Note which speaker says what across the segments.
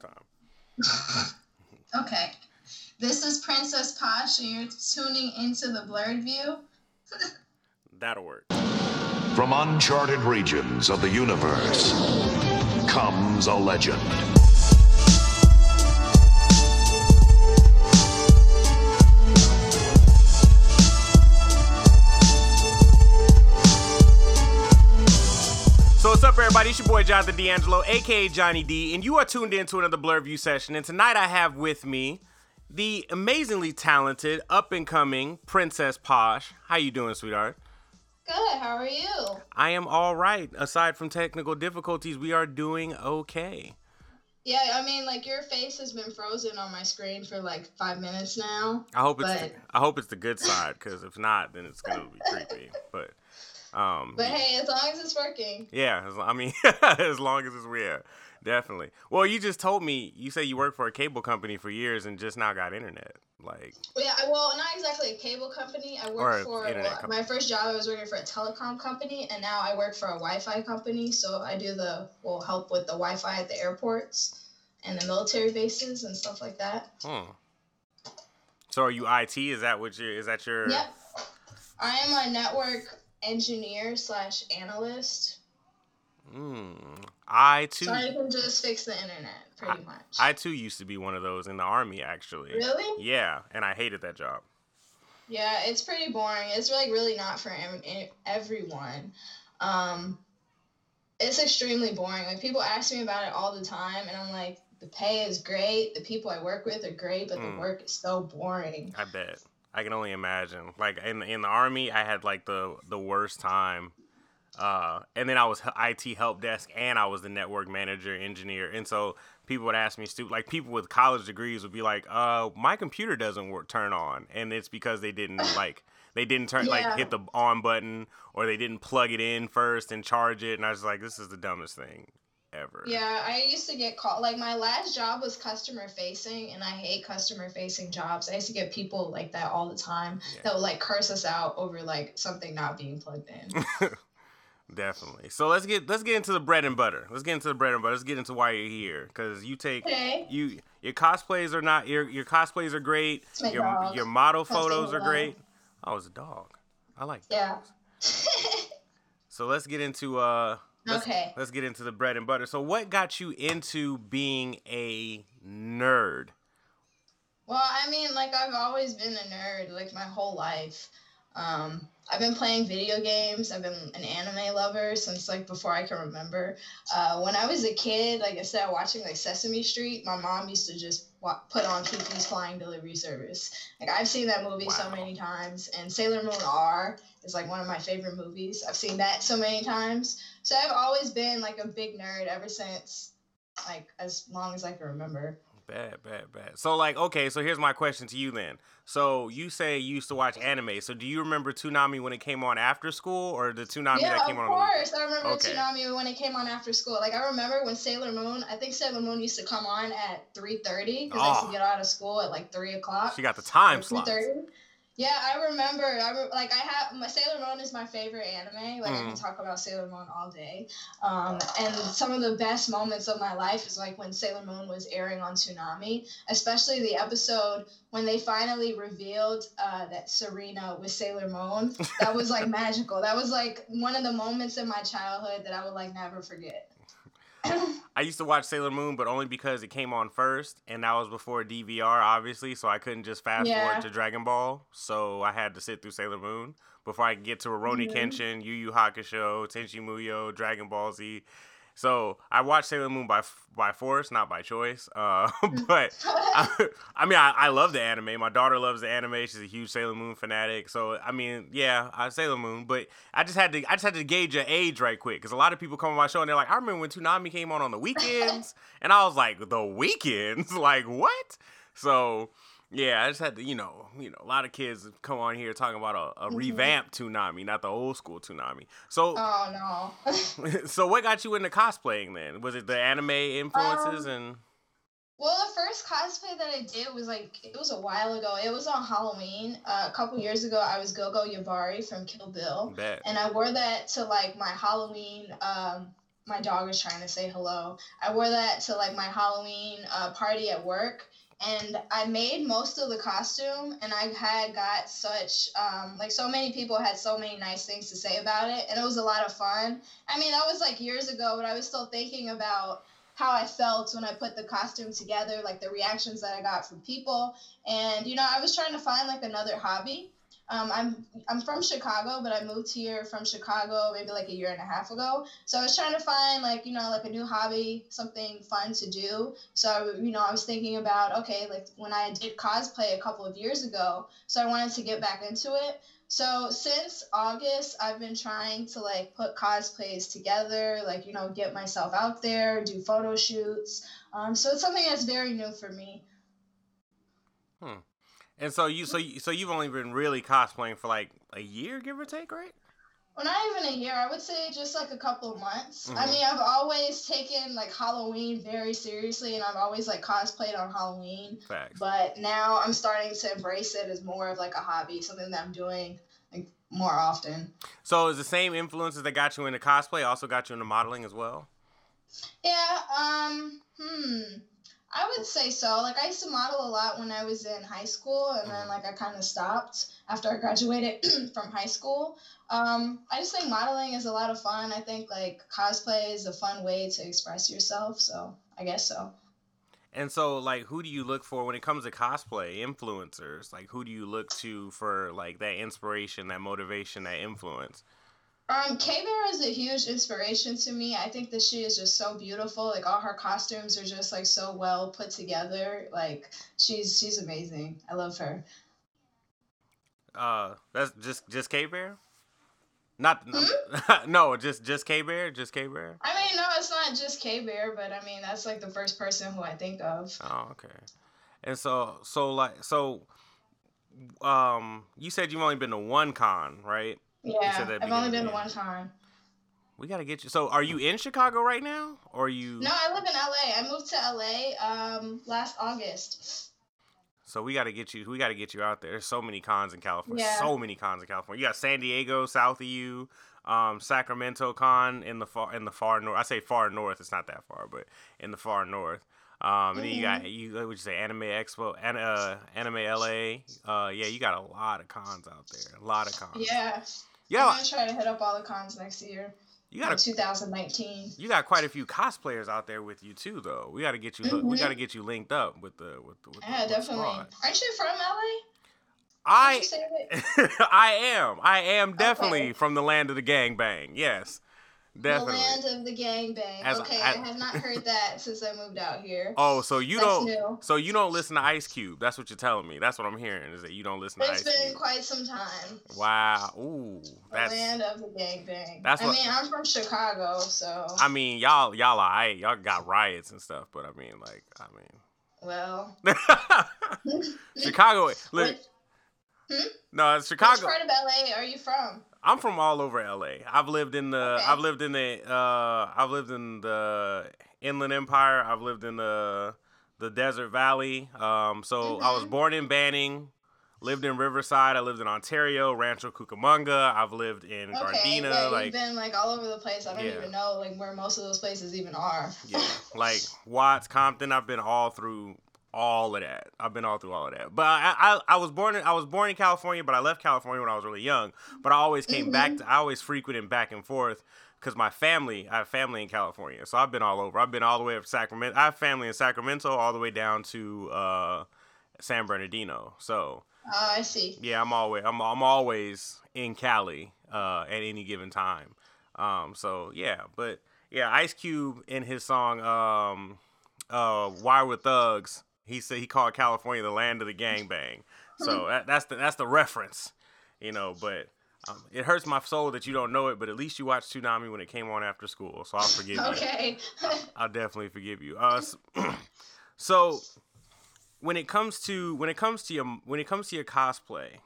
Speaker 1: time.
Speaker 2: okay. This is Princess Posh, and you're tuning into the blurred view.
Speaker 1: That'll work.
Speaker 3: From uncharted regions of the universe comes a legend.
Speaker 1: Everybody? It's your boy Jonathan D'Angelo, aka Johnny D, and you are tuned in to another Blur View session. And tonight I have with me the amazingly talented, up and coming Princess Posh. How you doing, sweetheart?
Speaker 2: Good. How are you?
Speaker 1: I am all right. Aside from technical difficulties, we are doing okay.
Speaker 2: Yeah, I mean, like your face has been frozen on my screen for like five minutes now.
Speaker 1: I hope it's the, I hope it's the good side, because if not, then it's gonna be creepy. But um,
Speaker 2: but hey, as long as it's working.
Speaker 1: Yeah, as, I mean, as long as it's yeah, definitely. Well, you just told me you say you worked for a cable company for years and just now got internet. Like.
Speaker 2: Yeah, well, not exactly a cable company. I worked for well, my first job. I was working for a telecom company, and now I work for a Wi-Fi company. So I do the well help with the Wi-Fi at the airports and the military bases and stuff like that.
Speaker 1: Hmm. So are you IT? Is that what you? Is that your?
Speaker 2: Yep. I am a network engineer slash analyst.
Speaker 1: Hmm. I too.
Speaker 2: So I can just fix the internet, pretty
Speaker 1: I,
Speaker 2: much.
Speaker 1: I too used to be one of those in the army, actually.
Speaker 2: Really?
Speaker 1: Yeah, and I hated that job.
Speaker 2: Yeah, it's pretty boring. It's like really not for everyone. Um, it's extremely boring. Like people ask me about it all the time, and I'm like, the pay is great, the people I work with are great, but mm. the hmm. work is so boring.
Speaker 1: I bet. I can only imagine. Like in in the army, I had like the the worst time. Uh, and then I was IT help desk, and I was the network manager, engineer, and so people would ask me stupid, like people with college degrees would be like, "Uh, my computer doesn't work, turn on," and it's because they didn't like they didn't turn yeah. like hit the on button or they didn't plug it in first and charge it, and I was like, "This is the dumbest thing ever.
Speaker 2: Yeah, I used to get called like my last job was customer facing and I hate customer facing jobs. I used to get people like that all the time yeah. that would like curse us out over like something not being plugged in.
Speaker 1: Definitely. So let's get let's get into the bread and butter. Let's get into the bread and butter. Let's get into why you're here because you take
Speaker 2: okay.
Speaker 1: you your cosplays are not your your cosplays are great. Your
Speaker 2: dog.
Speaker 1: your model photos are great. Oh, it's a dog. I like.
Speaker 2: Yeah.
Speaker 1: so let's get into uh Let's,
Speaker 2: okay.
Speaker 1: Let's get into the bread and butter. So, what got you into being a nerd?
Speaker 2: Well, I mean, like I've always been a nerd, like my whole life. Um, I've been playing video games. I've been an anime lover since like before I can remember. Uh, when I was a kid, like I said, watching like Sesame Street, my mom used to just wa- put on Kiki's Flying Delivery Service. Like I've seen that movie wow. so many times, and Sailor Moon R is like one of my favorite movies. I've seen that so many times. So I've always been like a big nerd ever since, like as long as I can remember.
Speaker 1: Bad, bad, bad. So like, okay, so here's my question to you then. So you say you used to watch anime. So do you remember Toonami when it came on after school, or the Toonami
Speaker 2: yeah,
Speaker 1: that came
Speaker 2: on?
Speaker 1: Yeah,
Speaker 2: of course. I remember okay. Toonami when it came on after school. Like I remember when Sailor Moon. I think Sailor Moon used to come on at three thirty because oh. I used to ah. get out of school at like three o'clock.
Speaker 1: She got the time slot.
Speaker 2: Yeah, I remember. I re- like I have my Sailor Moon is my favorite anime. Like mm. I can talk about Sailor Moon all day. Um, and some of the best moments of my life is like when Sailor Moon was airing on Toonami, especially the episode when they finally revealed uh, that Serena was Sailor Moon. That was like magical. That was like one of the moments in my childhood that I would like never forget.
Speaker 1: I used to watch Sailor Moon, but only because it came on first, and that was before DVR, obviously. So I couldn't just fast yeah. forward to Dragon Ball. So I had to sit through Sailor Moon before I could get to Rurouni mm-hmm. Kenshin, Yu Yu Hakusho, Tenchi Muyo, Dragon Ball Z. So I watched Sailor Moon by by force, not by choice. Uh, but I, I, mean, I, I love the anime. My daughter loves the anime. She's a huge Sailor Moon fanatic. So I mean, yeah, I Sailor Moon. But I just had to I just had to gauge your age right quick because a lot of people come on my show and they're like, I remember when Toonami came on on the weekends, and I was like, the weekends, like what? So yeah, I just had to, you know, you know, a lot of kids come on here talking about a, a mm-hmm. revamped Toonami, not the old school Toonami. So,
Speaker 2: oh no.
Speaker 1: so what got you into cosplaying then? Was it the anime influences um, and?
Speaker 2: Well, the first cosplay that I did was like it was a while ago. It was on Halloween. Uh, a couple years ago, I was Gogo Yubari from Kill Bill,
Speaker 1: Bet.
Speaker 2: and I wore that to like my Halloween um, my dog is trying to say hello. I wore that to like my Halloween uh, party at work, and I made most of the costume, and I had got such um, like so many people had so many nice things to say about it, and it was a lot of fun. I mean, that was like years ago, but I was still thinking about how I felt when I put the costume together, like the reactions that I got from people, and you know, I was trying to find like another hobby um, I'm I'm from Chicago, but I moved here from Chicago maybe like a year and a half ago. So I was trying to find like you know like a new hobby, something fun to do. So you know I was thinking about okay like when I did cosplay a couple of years ago, so I wanted to get back into it. So since August, I've been trying to like put cosplays together, like you know get myself out there, do photo shoots. Um, so it's something that's very new for me.
Speaker 1: Hmm. And so you, so you, so you've only been really cosplaying for like a year, give or take, right?
Speaker 2: Well, not even a year. I would say just like a couple of months. Mm-hmm. I mean, I've always taken like Halloween very seriously, and I've always like cosplayed on Halloween. Facts. But now I'm starting to embrace it as more of like a hobby, something that I'm doing like more often.
Speaker 1: So, is the same influences that got you into cosplay also got you into modeling as well?
Speaker 2: Yeah. Um. Hmm. I would say so. Like I used to model a lot when I was in high school, and then mm-hmm. like I kind of stopped after I graduated from high school. Um, I just think modeling is a lot of fun. I think like cosplay is a fun way to express yourself. So I guess so.
Speaker 1: And so, like, who do you look for when it comes to cosplay influencers? Like, who do you look to for like that inspiration, that motivation, that influence?
Speaker 2: Um, K Bear is a huge inspiration to me. I think that she is just so beautiful. Like all her costumes are just like so well put together. Like she's she's amazing. I love her.
Speaker 1: Uh, that's just just K Bear. Not hmm? no, just just K Bear, just K Bear.
Speaker 2: I mean, no, it's not just K Bear, but I mean that's like the first person who I think of.
Speaker 1: Oh, okay. And so so like so, um, you said you've only been to one con, right?
Speaker 2: Yeah, I've only been one time.
Speaker 1: We gotta get you. So, are you in Chicago right now, or are you?
Speaker 2: No, I live in LA. I moved to LA um last August.
Speaker 1: So we gotta get you. We gotta get you out there. There's so many cons in California. Yeah. So many cons in California. You got San Diego south of you, um, Sacramento con in the far in the far north. I say far north. It's not that far, but in the far north. Um, and mm-hmm. then you got mm-hmm. you what would you say Anime Expo and uh, Anime LA. Uh, yeah, you got a lot of cons out there. A lot of cons.
Speaker 2: Yeah. Yeah. I'm gonna try to hit up all the cons next year. You got a 2019.
Speaker 1: You got quite a few cosplayers out there with you too, though. We got to get you. Mm-hmm. We got to get you linked up with the with the. With
Speaker 2: yeah,
Speaker 1: the,
Speaker 2: definitely. Aren't you from LA?
Speaker 1: I I am. I am definitely okay. from the land of the gang bang. Yes. Definitely.
Speaker 2: The land of the gangbang. As okay, I, I, have not heard that since I moved out here.
Speaker 1: Oh, so you That's don't new. so you don't listen to Ice Cube. That's what you're telling me. That's what I'm hearing is that you don't listen
Speaker 2: it's
Speaker 1: to Ice
Speaker 2: Cube. It's been quite some time.
Speaker 1: Wow. Ooh.
Speaker 2: That's, the land of the gangbang. That's what, I mean, I'm from Chicago, so
Speaker 1: I mean, y'all y'all are right. y'all got riots and stuff, but I mean like I mean
Speaker 2: Well
Speaker 1: Chicago look Hmm? No, it's Chicago. Which
Speaker 2: part of LA are you from?
Speaker 1: I'm from all over LA. I've lived in the okay. I've lived in the uh I've lived in the Inland Empire. I've lived in the the Desert Valley. Um so mm-hmm. I was mm-hmm. born in Banning, lived in Riverside, I lived in Ontario, Rancho Cucamonga, I've lived in okay, Gardena.
Speaker 2: Yeah, like you've been like all over the place. I don't yeah. even know like where most of those places even are.
Speaker 1: yeah. Like Watts, Compton, I've been all through all of that. I've been all through all of that. But I, I, I was born in I was born in California, but I left California when I was really young. But I always came mm-hmm. back. To, I always frequented back and forth because my family, I have family in California, so I've been all over. I've been all the way up to Sacramento. I have family in Sacramento, all the way down to uh, San Bernardino. So.
Speaker 2: Oh, I see.
Speaker 1: Yeah, I'm always I'm I'm always in Cali uh, at any given time. Um, so yeah, but yeah, Ice Cube in his song um, uh, "Why We Thugs." He said he called California the land of the gangbang. So that, that's the that's the reference, you know. But um, it hurts my soul that you don't know it. But at least you watched Toonami when it came on after school, so I'll forgive
Speaker 2: okay.
Speaker 1: you. Okay. I'll definitely forgive you. Uh, so, so when it comes to when it comes to your when it comes to your cosplay,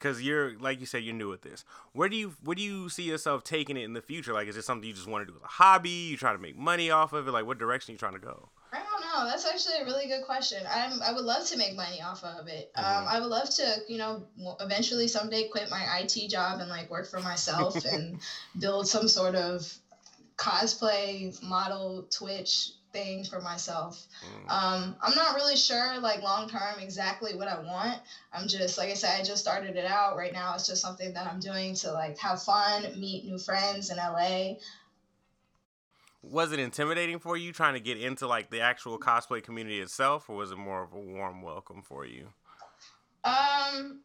Speaker 1: because you're like you said you're new at this. Where do you where do you see yourself taking it in the future? Like, is it something you just want to do as a hobby? You trying to make money off of it? Like, what direction are you trying to go?
Speaker 2: I know. That's actually a really good question. I'm I would love to make money off of it. Um, mm-hmm. I would love to you know eventually someday quit my IT job and like work for myself and build some sort of cosplay model Twitch thing for myself. Mm. Um, I'm not really sure, like long term, exactly what I want. I'm just, like I said, I just started it out. Right now, it's just something that I'm doing to like have fun, meet new friends in LA.
Speaker 1: Was it intimidating for you trying to get into like the actual cosplay community itself, or was it more of a warm welcome for you?
Speaker 2: Um,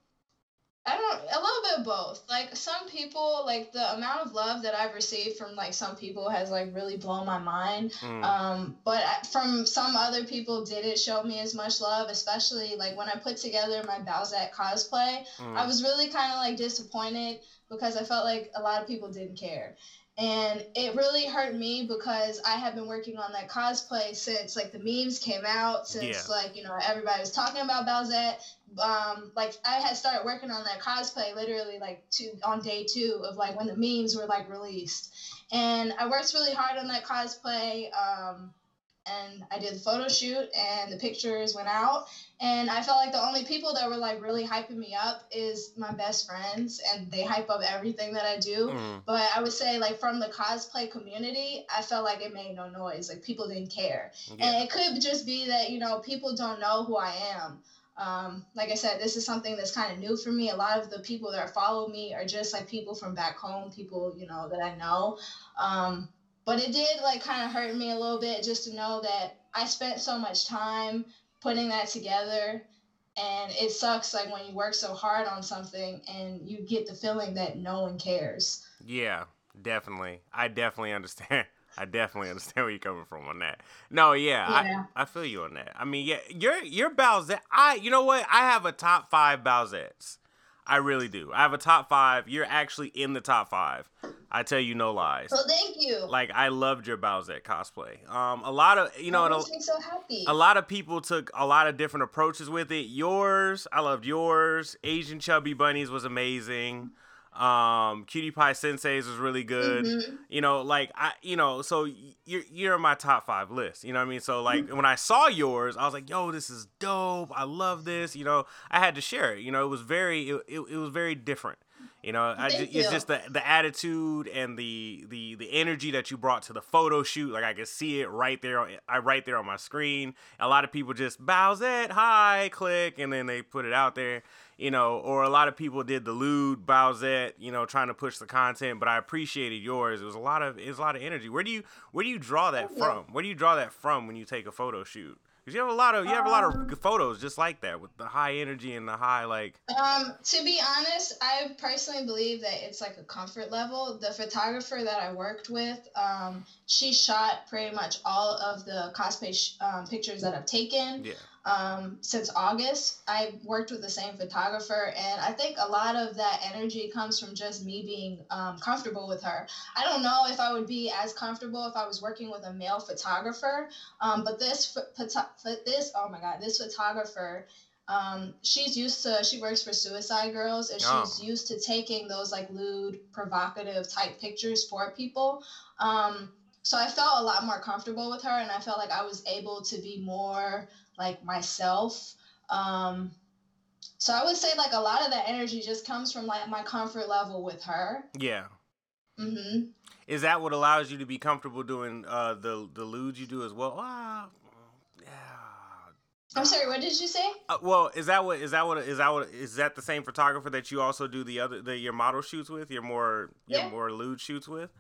Speaker 2: I don't a little bit of both. Like some people, like the amount of love that I've received from like some people has like really blown my mind. Mm. Um, but from some other people, didn't show me as much love. Especially like when I put together my Bowsette cosplay, mm. I was really kind of like disappointed because I felt like a lot of people didn't care. And it really hurt me because I have been working on that cosplay since like the memes came out, since yeah. like, you know, everybody was talking about Bowsette. Um, like I had started working on that cosplay literally like two on day two of like when the memes were like released. And I worked really hard on that cosplay. Um, and I did the photo shoot and the pictures went out and I felt like the only people that were like really hyping me up is my best friends and they hype up everything that I do. Mm. But I would say like from the cosplay community, I felt like it made no noise. Like people didn't care. Yeah. And it could just be that, you know, people don't know who I am. Um, like I said, this is something that's kind of new for me. A lot of the people that follow me are just like people from back home, people, you know, that I know. Um, but it did like kind of hurt me a little bit just to know that I spent so much time putting that together and it sucks like when you work so hard on something and you get the feeling that no one cares.
Speaker 1: Yeah, definitely. I definitely understand. I definitely understand where you're coming from on that. No, yeah, yeah. I, I feel you on that. I mean, yeah, your your Bowsette. I you know what? I have a top five Bowsettes. I really do. I have a top five. You're actually in the top five. I tell you no lies.
Speaker 2: Well, thank you.
Speaker 1: Like I loved your Bowsette cosplay. Um, a lot of you know,
Speaker 2: me so happy.
Speaker 1: A lot of people took a lot of different approaches with it. Yours, I loved yours. Asian chubby bunnies was amazing. Um, Cutie Pie Sensei's was really good. Mm-hmm. You know, like I, you know, so you're you're in my top five list. You know what I mean? So like mm-hmm. when I saw yours, I was like, yo, this is dope. I love this. You know, I had to share it. You know, it was very it, it, it was very different. You know, I it's just the the attitude and the the the energy that you brought to the photo shoot. Like I could see it right there. I right there on my screen. A lot of people just bows it, hi, click, and then they put it out there you know, or a lot of people did the lewd Bowsette, you know, trying to push the content, but I appreciated yours. It was a lot of it was a lot of energy. Where do you where do you draw that from? Where do you draw that from when you take a photo shoot? Because you have a lot of you have a lot of um, photos just like that with the high energy and the high like.
Speaker 2: Um, to be honest, I personally believe that it's like a comfort level. The photographer that I worked with, um, she shot pretty much all of the cosplay sh- um, pictures that I've taken. Yeah um, since August. I worked with the same photographer, and I think a lot of that energy comes from just me being um, comfortable with her. I don't know if I would be as comfortable if I was working with a male photographer, um, but this this oh my god, this photographer. Um, she's used to she works for suicide girls and oh. she's used to taking those like lewd provocative type pictures for people um, so i felt a lot more comfortable with her and i felt like i was able to be more like myself. Um, so I would say like a lot of that energy just comes from like my comfort level with her.
Speaker 1: Yeah. Mhm. Is that what allows you to be comfortable doing uh, the the lewd you do as well? Ah,
Speaker 2: yeah. I'm sorry. What did you say?
Speaker 1: Uh, well, is that what is that what is that what is that the same photographer that you also do the other the your model shoots with? Your more your yeah. more lewd shoots with?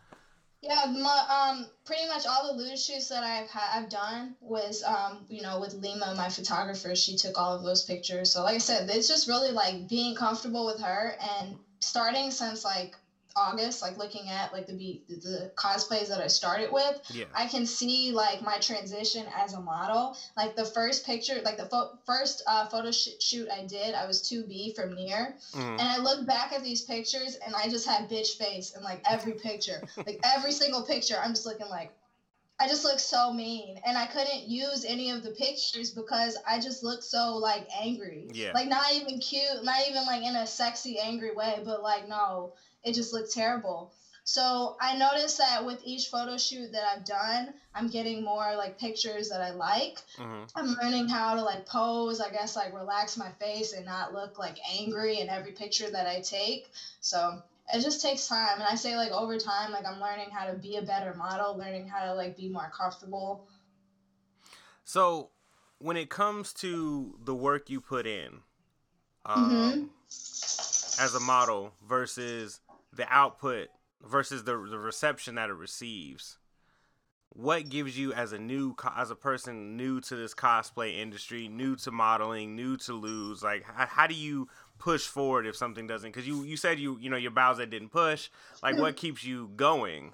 Speaker 2: Yeah, my, um, pretty much all the lewd shoots that I've ha- I've done was um, you know, with Lima, my photographer. She took all of those pictures. So like I said, it's just really like being comfortable with her and starting since like August, like looking at like the the cosplays that I started with, yeah. I can see like my transition as a model. Like the first picture, like the fo- first uh, photo sh- shoot I did, I was 2B from NieR, mm. and I look back at these pictures and I just had bitch face in like every picture, like every single picture. I'm just looking like, I just look so mean, and I couldn't use any of the pictures because I just looked so like angry. Yeah. Like not even cute, not even like in a sexy angry way, but like no, it just looked terrible. So I noticed that with each photo shoot that I've done, I'm getting more like pictures that I like. Mm-hmm. I'm learning how to like pose, I guess like relax my face and not look like angry in every picture that I take. So it just takes time. And I say like over time, like I'm learning how to be a better model, learning how to like be more comfortable.
Speaker 1: So when it comes to the work you put in um, mm-hmm. as a model versus the output versus the the reception that it receives what gives you as a new as a person new to this cosplay industry new to modeling new to lose like how, how do you push forward if something doesn't because you you said you you know your Bowsette didn't push like what keeps you going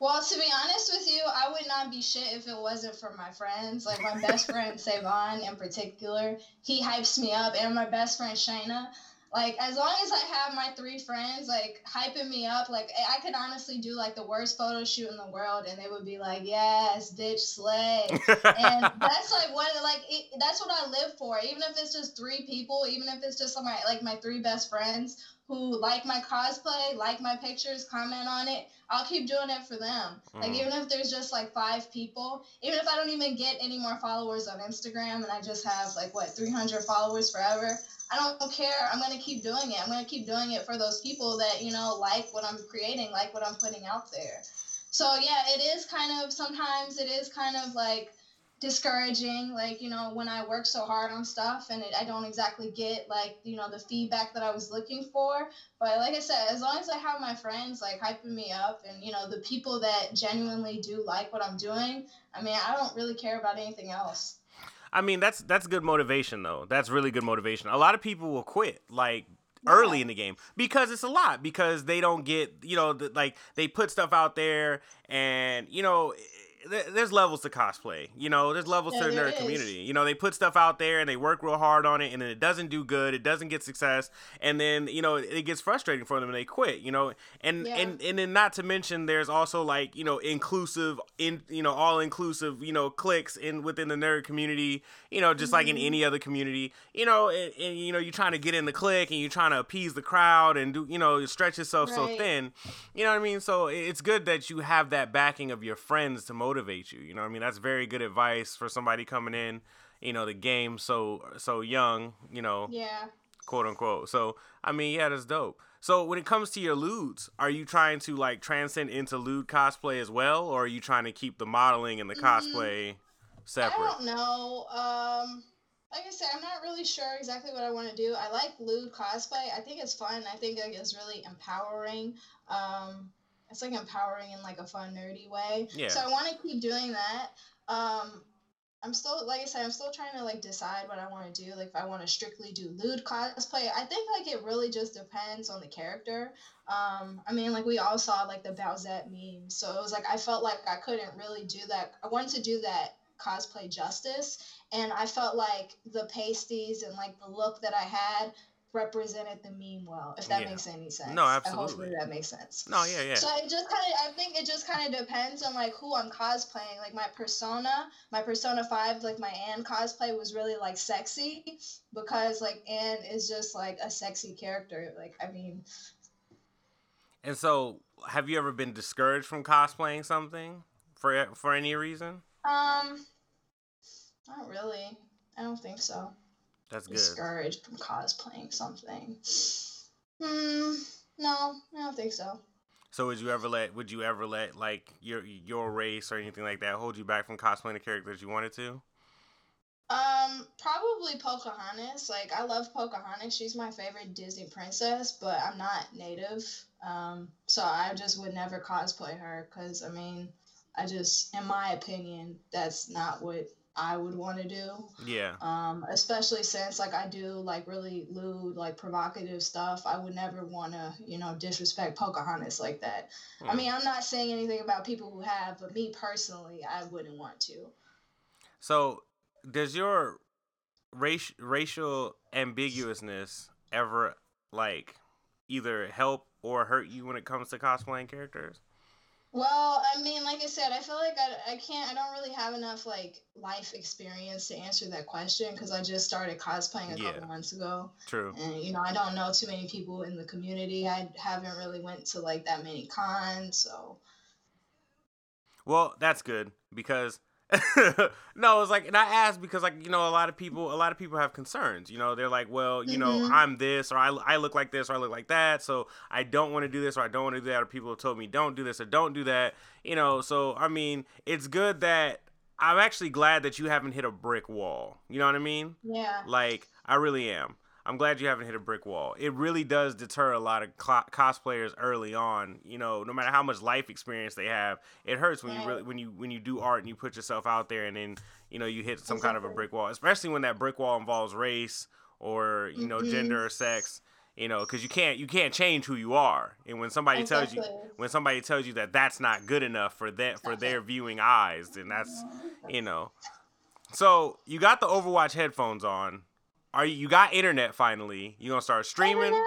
Speaker 2: well, to be honest with you, I would not be shit if it wasn't for my friends. Like my best friend Savon in particular, he hypes me up, and my best friend Shayna like as long as I have my three friends like hyping me up, like I could honestly do like the worst photo shoot in the world, and they would be like, "Yes, bitch, slay." and that's like what like it, that's what I live for. Even if it's just three people, even if it's just my like my three best friends who like my cosplay, like my pictures, comment on it, I'll keep doing it for them. Mm. Like even if there's just like five people, even if I don't even get any more followers on Instagram and I just have like what 300 followers forever, I don't care. I'm gonna keep doing it. I'm gonna keep doing it for those people that you know like what I'm creating, like what I'm putting out there. So yeah, it is kind of sometimes it is kind of like discouraging like you know when i work so hard on stuff and it, i don't exactly get like you know the feedback that i was looking for but like i said as long as i have my friends like hyping me up and you know the people that genuinely do like what i'm doing i mean i don't really care about anything else
Speaker 1: I mean, that's that's good motivation though. That's really good motivation. A lot of people will quit like early in the game because it's a lot because they don't get you know the, like they put stuff out there and you know there's levels to cosplay. You know, there's levels yeah, to the nerd is. community. You know, they put stuff out there and they work real hard on it, and then it doesn't do good. It doesn't get success, and then you know it gets frustrating for them and they quit. You know, and yeah. and and then not to mention there's also like you know inclusive in you know all inclusive you know cliques in within the nerd community. You know, just mm-hmm. like in mm-hmm. any other community. You know, and, and, you know you're trying to get in the clique and you're trying to appease the crowd and do you know stretch yourself right. so thin. You know what I mean? So it's good that you have that backing of your friends to motivate motivate you. You know, I mean, that's very good advice for somebody coming in, you know, the game so so young, you know.
Speaker 2: Yeah.
Speaker 1: Quote unquote. So I mean, yeah, that's dope. So when it comes to your lewds, are you trying to like transcend into lewd cosplay as well, or are you trying to keep the modeling and the mm, cosplay separate?
Speaker 2: I don't know. Um, like I said, I'm not really sure exactly what I want to do. I like lewd cosplay. I think it's fun. I think like, it's really empowering. Um, it's like empowering in like a fun nerdy way. Yeah. So I want to keep doing that. Um, I'm still like I said, I'm still trying to like decide what I want to do. Like if I want to strictly do lewd cosplay, I think like it really just depends on the character. Um, I mean, like we all saw like the Bowsette meme, so it was like I felt like I couldn't really do that. I wanted to do that cosplay justice, and I felt like the pasties and like the look that I had represented the meme well, if that yeah. makes any sense.
Speaker 1: No, absolutely.
Speaker 2: hopefully that makes sense.
Speaker 1: No, yeah, yeah.
Speaker 2: So it just kind of, I think it just kind of depends on like who I'm cosplaying. Like my persona, my Persona Five, like my Ann cosplay was really like sexy because like Ann is just like a sexy character. Like I mean.
Speaker 1: And so, have you ever been discouraged from cosplaying something for for any reason?
Speaker 2: Um, not really. I don't think so.
Speaker 1: That's good.
Speaker 2: Discouraged from cosplaying something. Hmm. No, I don't think so.
Speaker 1: So would you ever let would you ever let like your your race or anything like that hold you back from cosplaying the characters you wanted to?
Speaker 2: Um, probably Pocahontas. Like I love Pocahontas. She's my favorite Disney princess, but I'm not native. Um, so I just would never cosplay her because I mean, I just, in my opinion, that's not what I would want to do.
Speaker 1: Yeah.
Speaker 2: Um, especially since like I do like really lewd, like provocative stuff. I would never want to, you know, disrespect Pocahontas like that. Mm. I mean, I'm not saying anything about people who have, but me personally, I wouldn't want to.
Speaker 1: So, does your race racial ambiguousness ever like either help or hurt you when it comes to cosplaying characters?
Speaker 2: Well, I mean, like I said, I feel like I, I can't, I don't really have enough like life experience to answer that question because I just started cosplaying a yeah. couple months ago.
Speaker 1: True.
Speaker 2: And you know, I don't know too many people in the community. I haven't really went to like that many cons, so.
Speaker 1: Well, that's good because no, it's like, and I asked because like you know a lot of people, a lot of people have concerns. You know, they're like, well, you mm-hmm. know, I'm this or I, I look like this or I look like that, so I don't want to do this or I don't want to do that. Or people have told me don't do this or don't do that. You know, so I mean, it's good that I'm actually glad that you haven't hit a brick wall. You know what I mean?
Speaker 2: Yeah.
Speaker 1: Like I really am. I'm glad you haven't hit a brick wall. It really does deter a lot of cl- cosplayers early on. You know, no matter how much life experience they have, it hurts when you really when you when you do art and you put yourself out there and then you know you hit some exactly. kind of a brick wall, especially when that brick wall involves race or you know mm-hmm. gender or sex. You know, because you can't you can't change who you are, and when somebody exactly. tells you when somebody tells you that that's not good enough for that for their viewing eyes, then that's you know. So you got the Overwatch headphones on are you, you got internet finally? You gonna start streaming? Internet.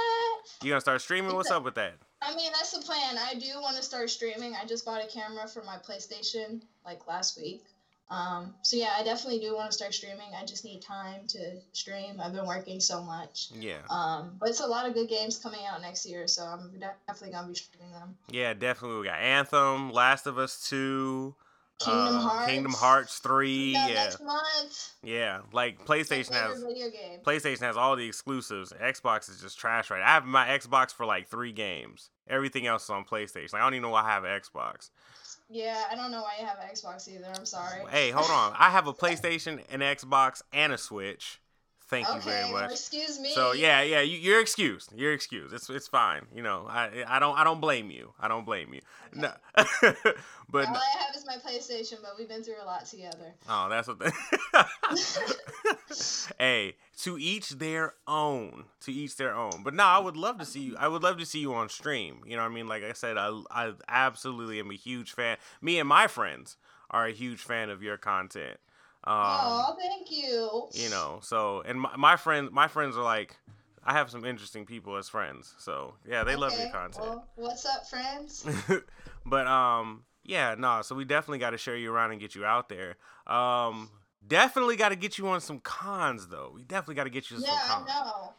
Speaker 1: You gonna start streaming? What's up with that?
Speaker 2: I mean, that's the plan. I do want to start streaming. I just bought a camera for my PlayStation like last week. Um, so yeah, I definitely do want to start streaming. I just need time to stream. I've been working so much.
Speaker 1: Yeah.
Speaker 2: Um, but it's a lot of good games coming out next year, so I'm definitely gonna be streaming them.
Speaker 1: Yeah, definitely. We got Anthem, Last of Us Two.
Speaker 2: Kingdom uh, Hearts.
Speaker 1: Kingdom Hearts three.
Speaker 2: Yeah. Next month.
Speaker 1: Yeah, like PlayStation has PlayStation has all the exclusives. Xbox is just trash right. I have my Xbox for like three games. Everything else is on PlayStation. Like, I don't even know why I have an Xbox.
Speaker 2: Yeah, I don't know why you have an Xbox either. I'm sorry.
Speaker 1: Hey, hold on. I have a PlayStation, an Xbox, and a Switch. Thank okay, you very much. Well,
Speaker 2: excuse me.
Speaker 1: So yeah, yeah, you, are excused. You're excused. It's it's fine. You know, I I don't I don't blame you. I don't blame you. Okay. No, but
Speaker 2: all I have is my PlayStation. But we've been through a lot together.
Speaker 1: Oh, that's what. The hey, to each their own. To each their own. But no, I would love to see you. I would love to see you on stream. You know what I mean? Like I said, I I absolutely am a huge fan. Me and my friends are a huge fan of your content.
Speaker 2: Um, oh, thank you.
Speaker 1: You know, so and my, my friends, my friends are like, I have some interesting people as friends. So yeah, they okay. love your content. Well,
Speaker 2: what's up, friends?
Speaker 1: but um, yeah, no. So we definitely got to share you around and get you out there. Um, definitely got to get you on some cons though. We definitely got to get you
Speaker 2: yeah,
Speaker 1: some cons.
Speaker 2: I know.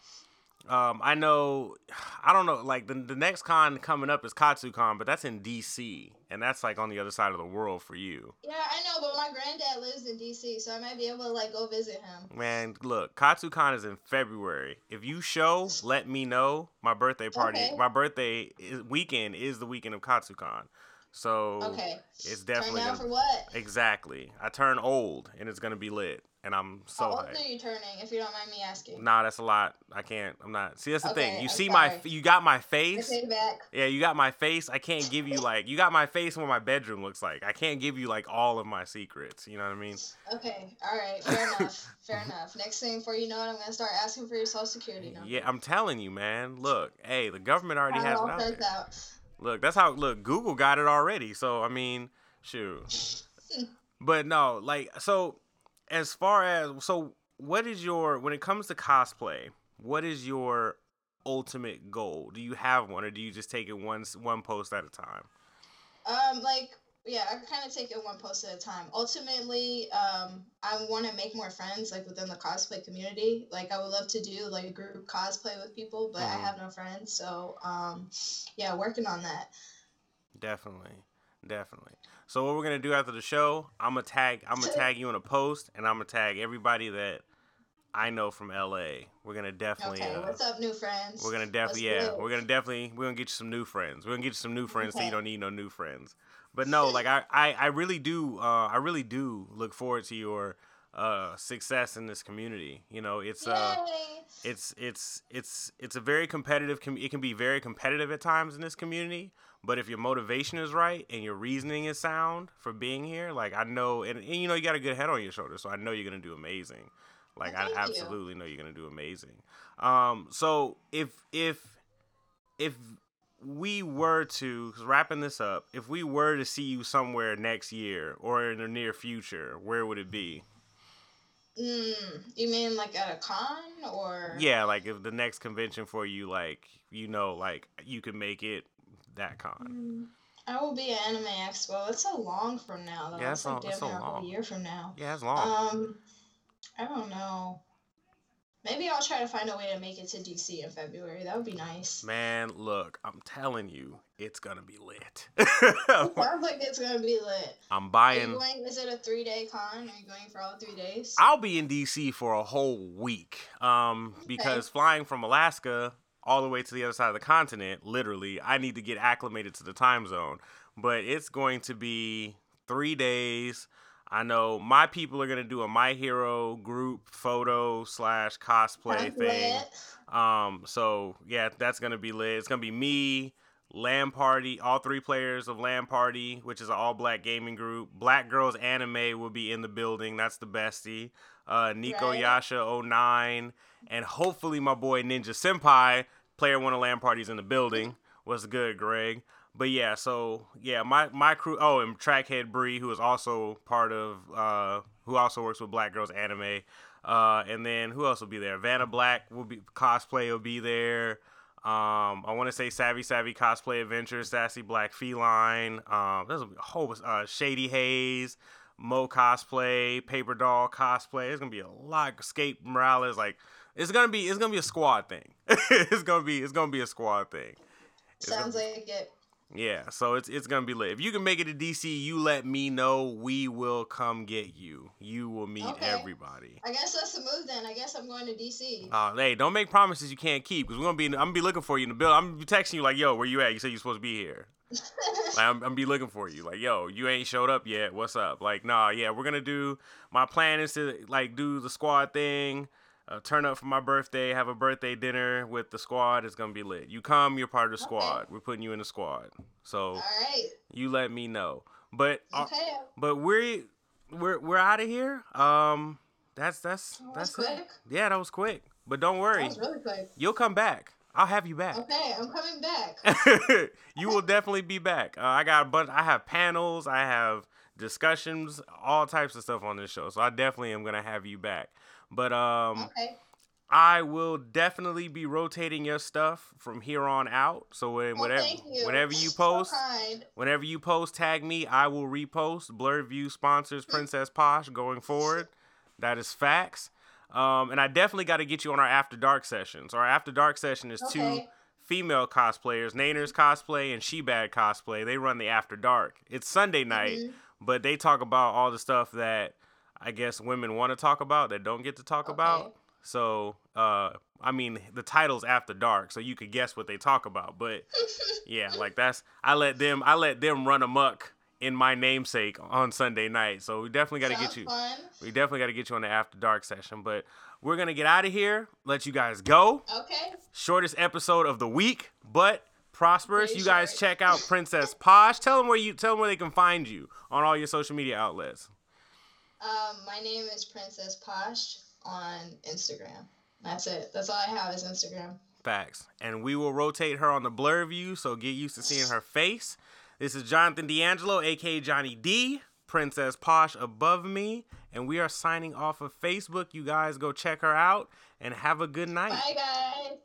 Speaker 1: Um, I know, I don't know, like the, the next con coming up is KatsuCon, but that's in DC, and that's like on the other side of the world for you.
Speaker 2: Yeah, I know, but my granddad lives in DC, so I might be able to like go visit him.
Speaker 1: Man, look, KatsuCon is in February. If you show, let me know. My birthday party, okay. my birthday is, weekend is the weekend of KatsuCon. So
Speaker 2: okay.
Speaker 1: it's definitely
Speaker 2: turn down for what?
Speaker 1: Exactly. I turn old, and it's gonna be lit and I'm so.
Speaker 2: How old are you turning? If you don't mind me asking.
Speaker 1: Nah, that's a lot. I can't. I'm not. See, that's the okay, thing. You I'm see sorry. my. You got my face.
Speaker 2: I take back.
Speaker 1: Yeah, you got my face. I can't give you like. You got my face and what my bedroom looks like. I can't give you like all of my secrets. You know what I mean?
Speaker 2: Okay. All right. Fair enough. Fair enough. Next thing, before you know it, I'm gonna start asking for your social security number.
Speaker 1: Yeah, I'm telling you, man. Look, hey, the government already has it out there. Out. Look, that's how. Look, Google got it already. So I mean, shoot. but no, like so as far as so what is your when it comes to cosplay what is your ultimate goal? Do you have one or do you just take it one one post at a time?
Speaker 2: Um like yeah i kind of take it one post at a time. Ultimately um i want to make more friends like within the cosplay community. Like i would love to do like a group cosplay with people but mm-hmm. i have no friends so um yeah working on that.
Speaker 1: Definitely definitely so what we're gonna do after the show, I'm gonna tag I'm gonna tag you in a post, and I'm gonna tag everybody that I know from LA. We're gonna definitely.
Speaker 2: Okay, uh, what's up, new friends?
Speaker 1: We're gonna definitely, yeah, we're gonna definitely, we're gonna get you some new friends. We're gonna get you some new friends, okay. so you don't need no new friends. But no, like I, I, I really do, uh, I really do look forward to your uh, success in this community. You know, it's uh, it's it's it's it's a very competitive. Com- it can be very competitive at times in this community. But if your motivation is right and your reasoning is sound for being here, like I know, and, and you know, you got a good head on your shoulders, so I know you're gonna do amazing. Like I absolutely you. know you're gonna do amazing. Um, so if if if we were to wrapping this up, if we were to see you somewhere next year or in the near future, where would it be?
Speaker 2: Mm, you mean like at a con or?
Speaker 1: Yeah, like if the next convention for you, like you know, like you can make it that con.
Speaker 2: Mm, I will be at Anime Expo. It's so long from now, though. Yeah, it's, it's like damn so near a year from now.
Speaker 1: Yeah, it's long.
Speaker 2: Um, I don't know. Maybe I'll try to find a way to make it to DC in February. That would be nice.
Speaker 1: Man, look, I'm telling you, it's gonna be lit.
Speaker 2: sounds like it's gonna be lit.
Speaker 1: I'm buying.
Speaker 2: Going, is it a three day con? Are you going for all three days?
Speaker 1: I'll be in DC for a whole week. Um, because okay. flying from Alaska all the way to the other side of the continent, literally, I need to get acclimated to the time zone. But it's going to be three days. I know my people are gonna do a My Hero group photo slash cosplay that's thing. Lit. Um, so yeah, that's gonna be lit. It's gonna be me, LAN Party, all three players of LAN Party, which is an all black gaming group. Black Girls Anime will be in the building. That's the bestie. Uh, Nico right. Yasha 09, and hopefully my boy Ninja Senpai, player one of LAN Parties in the building. What's good, Greg? But yeah, so yeah, my my crew. Oh, and Trackhead Bree, who is also part of, uh, who also works with Black Girls Anime. Uh, and then who else will be there? Vanna Black will be cosplay will be there. Um, I want to say Savvy Savvy Cosplay Adventures, Sassy Black Feline. Um, there's a whole uh, Shady Haze, Mo Cosplay, Paper Doll Cosplay. It's gonna be a lot. Escape Morales, like it's gonna be it's gonna be a squad thing. it's gonna be it's gonna be a squad thing.
Speaker 2: Sounds like it.
Speaker 1: Yeah, so it's it's gonna be lit. If you can make it to DC, you let me know. We will come get you. You will meet okay. everybody.
Speaker 2: I guess that's the move then. I guess I'm going to DC.
Speaker 1: Uh, hey, don't make promises you can't keep because we're gonna be. I'm gonna be looking for you in the building. I'm gonna be texting you like, "Yo, where you at? You said you're supposed to be here." like, I'm, I'm gonna be looking for you. Like, yo, you ain't showed up yet. What's up? Like, nah, yeah, we're gonna do. My plan is to like do the squad thing uh, turn up for my birthday, have a birthday dinner with the squad. It's gonna be lit. You come, you're part of the squad. Okay. We're putting you in the squad. So you let me know. But uh, but we're we're we're out of here. Um, that's that's that that's quick. It. Yeah, that was quick. But don't worry.
Speaker 2: That was really quick.
Speaker 1: You'll come back. I'll have you back.
Speaker 2: Okay, I'm coming back.
Speaker 1: you will definitely be back. Uh, I got a bunch. I have panels. I have discussions, all types of stuff on this show. So I definitely am gonna have you back. But um, okay. I will definitely be rotating your stuff from here on out. So when, whatever you. whenever you post, so whenever you post, tag me. I will repost. Blurred View sponsors Princess Posh going forward. That is facts. Um, and I definitely got to get you on our After Dark session. So our After Dark session is okay. two female cosplayers, Nainers cosplay and She Bad cosplay. They run the After Dark. It's Sunday night, mm-hmm. but they talk about all the stuff that I guess women want to talk about that don't get to talk okay. about. So, uh, I mean, the title's After Dark, so you could guess what they talk about. But yeah, like that's I let them I let them run amok in my namesake on Sunday night. So we definitely got to get you.
Speaker 2: Fun.
Speaker 1: We definitely got to get you on the After Dark session. But we're gonna get out of here. Let you guys go.
Speaker 2: Okay.
Speaker 1: Shortest episode of the week, but prosperous. Pretty you guys short. check out Princess Posh. Tell them where you tell them where they can find you on all your social media outlets.
Speaker 2: Um, my name is Princess Posh on Instagram. That's it. That's all I have is Instagram.
Speaker 1: Facts. And we will rotate her on the blur view, so get used to seeing her face. This is Jonathan D'Angelo, aka Johnny D, Princess Posh above me, and we are signing off of Facebook. You guys go check her out and have a good night.
Speaker 2: Bye, guys.